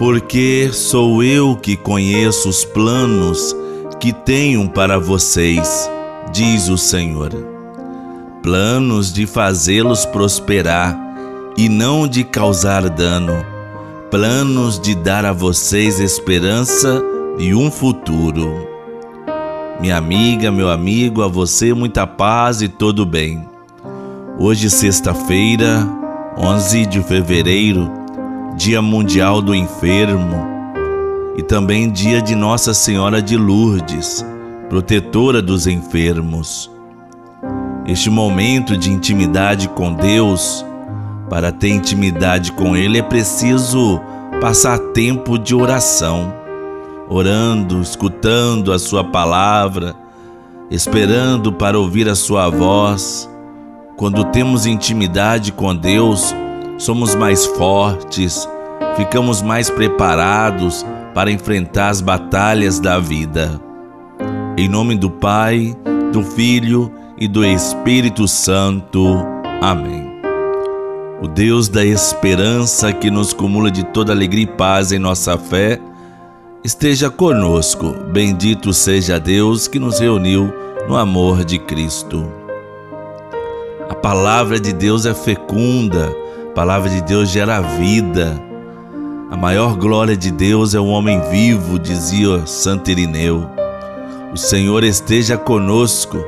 porque sou eu que conheço os planos que tenho para vocês, diz o Senhor. Planos de fazê-los prosperar e não de causar dano, planos de dar a vocês esperança e um futuro. Minha amiga, meu amigo, a você muita paz e todo bem. Hoje, sexta-feira, 11 de fevereiro, Dia Mundial do Enfermo e também dia de Nossa Senhora de Lourdes, protetora dos enfermos. Este momento de intimidade com Deus, para ter intimidade com Ele é preciso passar tempo de oração, orando, escutando a Sua palavra, esperando para ouvir a Sua voz. Quando temos intimidade com Deus, somos mais fortes, ficamos mais preparados para enfrentar as batalhas da vida. Em nome do Pai, do Filho e do Espírito Santo. Amém. O Deus da esperança que nos cumula de toda alegria e paz em nossa fé, esteja conosco. Bendito seja Deus que nos reuniu no amor de Cristo. A palavra de Deus é fecunda a palavra de Deus gera vida. A maior glória de Deus é o homem vivo, dizia Santo Irineu. O Senhor esteja conosco,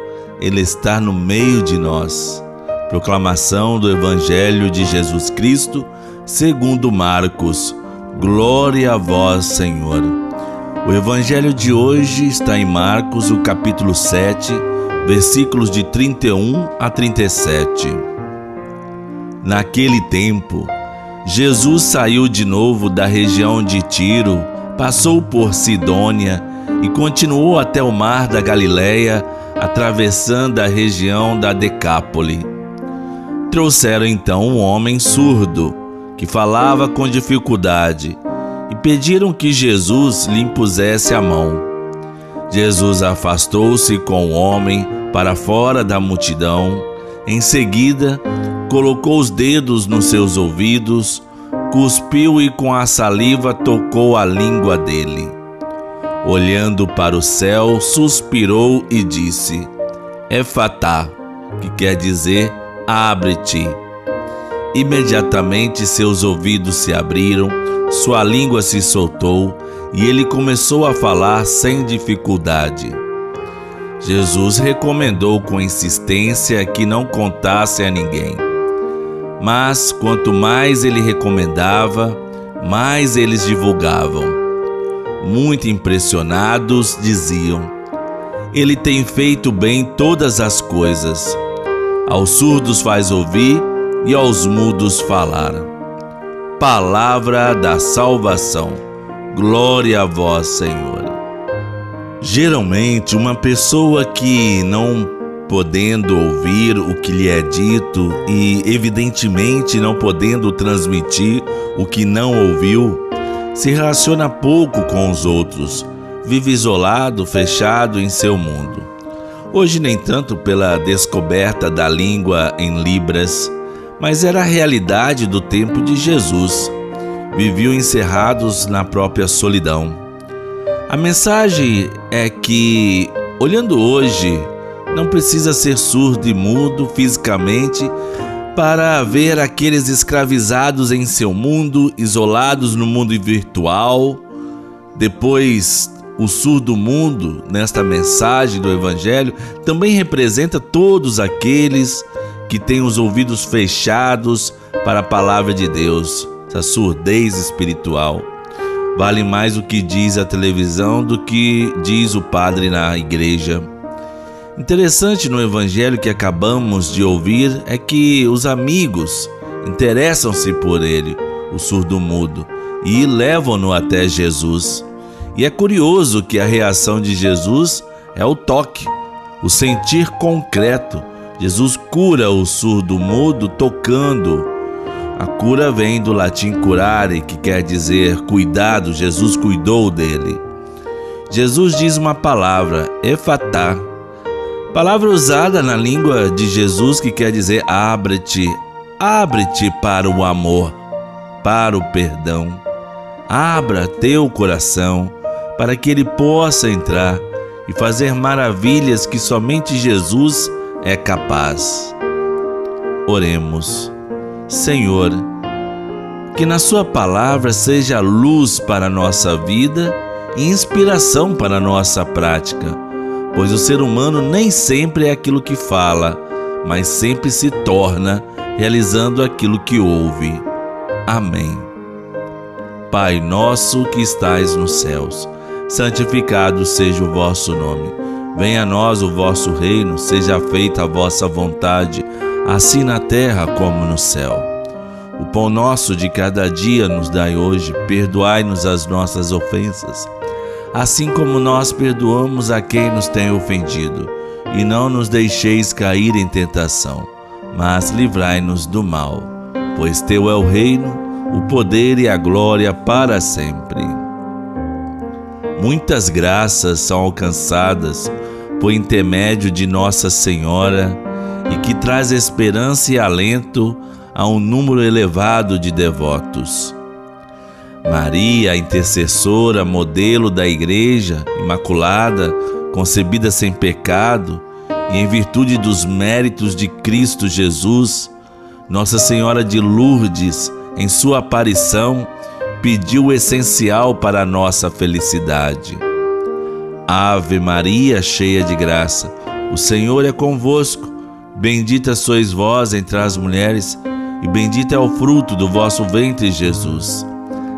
Ele está no meio de nós. Proclamação do Evangelho de Jesus Cristo, segundo Marcos. Glória a vós, Senhor. O Evangelho de hoje está em Marcos, o capítulo 7, versículos de 31 a 37. Naquele tempo, Jesus saiu de novo da região de Tiro, passou por Sidônia e continuou até o mar da Galileia, atravessando a região da Decápole. Trouxeram então um homem surdo, que falava com dificuldade, e pediram que Jesus lhe impusesse a mão. Jesus afastou-se com o homem para fora da multidão. Em seguida, colocou os dedos nos seus ouvidos, cuspiu e com a saliva tocou a língua dele. Olhando para o céu, suspirou e disse: Efatá, que quer dizer abre-te. Imediatamente seus ouvidos se abriram, sua língua se soltou e ele começou a falar sem dificuldade. Jesus recomendou com insistência que não contasse a ninguém. Mas quanto mais ele recomendava, mais eles divulgavam. Muito impressionados, diziam: Ele tem feito bem todas as coisas. Aos surdos faz ouvir e aos mudos falar. Palavra da salvação. Glória a vós, Senhor. Geralmente, uma pessoa que não podendo ouvir o que lhe é dito e, evidentemente, não podendo transmitir o que não ouviu, se relaciona pouco com os outros, vive isolado, fechado em seu mundo. Hoje, nem tanto pela descoberta da língua em Libras, mas era a realidade do tempo de Jesus. Viviam encerrados na própria solidão. A mensagem é que, olhando hoje não precisa ser surdo e mudo fisicamente para ver aqueles escravizados em seu mundo, isolados no mundo virtual. Depois, o surdo mundo, nesta mensagem do Evangelho, também representa todos aqueles que têm os ouvidos fechados para a palavra de Deus, essa surdez espiritual. Vale mais o que diz a televisão do que diz o padre na igreja. Interessante no evangelho que acabamos de ouvir é que os amigos interessam-se por ele, o surdo-mudo, e levam-no até Jesus. E é curioso que a reação de Jesus é o toque, o sentir concreto. Jesus cura o surdo-mudo tocando. A cura vem do latim curare, que quer dizer cuidado, Jesus cuidou dele. Jesus diz uma palavra, efatá, Palavra usada na língua de Jesus que quer dizer abre-te, abre-te para o amor, para o perdão. abra teu coração para que ele possa entrar e fazer maravilhas que somente Jesus é capaz. Oremos, Senhor, que na Sua palavra seja luz para a nossa vida e inspiração para a nossa prática, pois o ser humano nem sempre é aquilo que fala, mas sempre se torna realizando aquilo que ouve. Amém. Pai nosso que estais nos céus, santificado seja o vosso nome. Venha a nós o vosso reino, seja feita a vossa vontade, assim na terra como no céu. O pão nosso de cada dia nos dai hoje, perdoai-nos as nossas ofensas, assim como nós perdoamos a quem nos tem ofendido, e não nos deixeis cair em tentação, mas livrai-nos do mal, pois teu é o reino, o poder e a glória para sempre. Muitas graças são alcançadas por intermédio de Nossa Senhora e que traz esperança e alento a um número elevado de devotos. Maria, intercessora, modelo da Igreja Imaculada, concebida sem pecado e em virtude dos méritos de Cristo Jesus, Nossa Senhora de Lourdes, em sua aparição, pediu o essencial para a nossa felicidade. Ave Maria, cheia de graça, o Senhor é convosco. Bendita sois vós entre as mulheres e bendito é o fruto do vosso ventre, Jesus.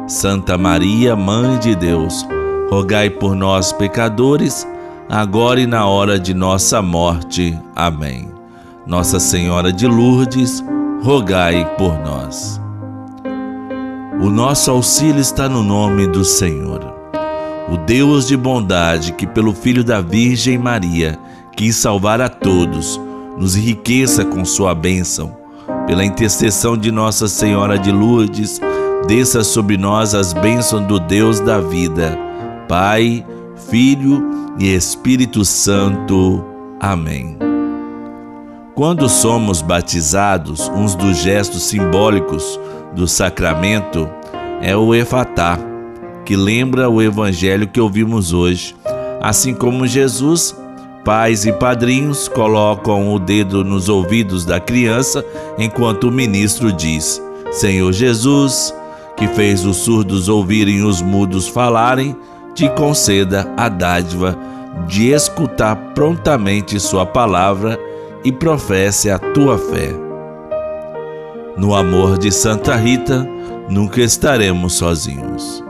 Santa Maria, Mãe de Deus, rogai por nós, pecadores, agora e na hora de nossa morte. Amém. Nossa Senhora de Lourdes, rogai por nós. O nosso auxílio está no nome do Senhor. O Deus de bondade, que pelo Filho da Virgem Maria quis salvar a todos, nos enriqueça com sua bênção pela intercessão de Nossa Senhora de Lourdes, desça sobre nós as bênçãos do Deus da vida, Pai, Filho e Espírito Santo. Amém. Quando somos batizados, um dos gestos simbólicos do sacramento é o efatá, que lembra o evangelho que ouvimos hoje. Assim como Jesus Pais e padrinhos colocam o dedo nos ouvidos da criança enquanto o ministro diz: Senhor Jesus, que fez os surdos ouvirem os mudos falarem, te conceda a dádiva de escutar prontamente Sua palavra e professe a tua fé. No amor de Santa Rita, nunca estaremos sozinhos.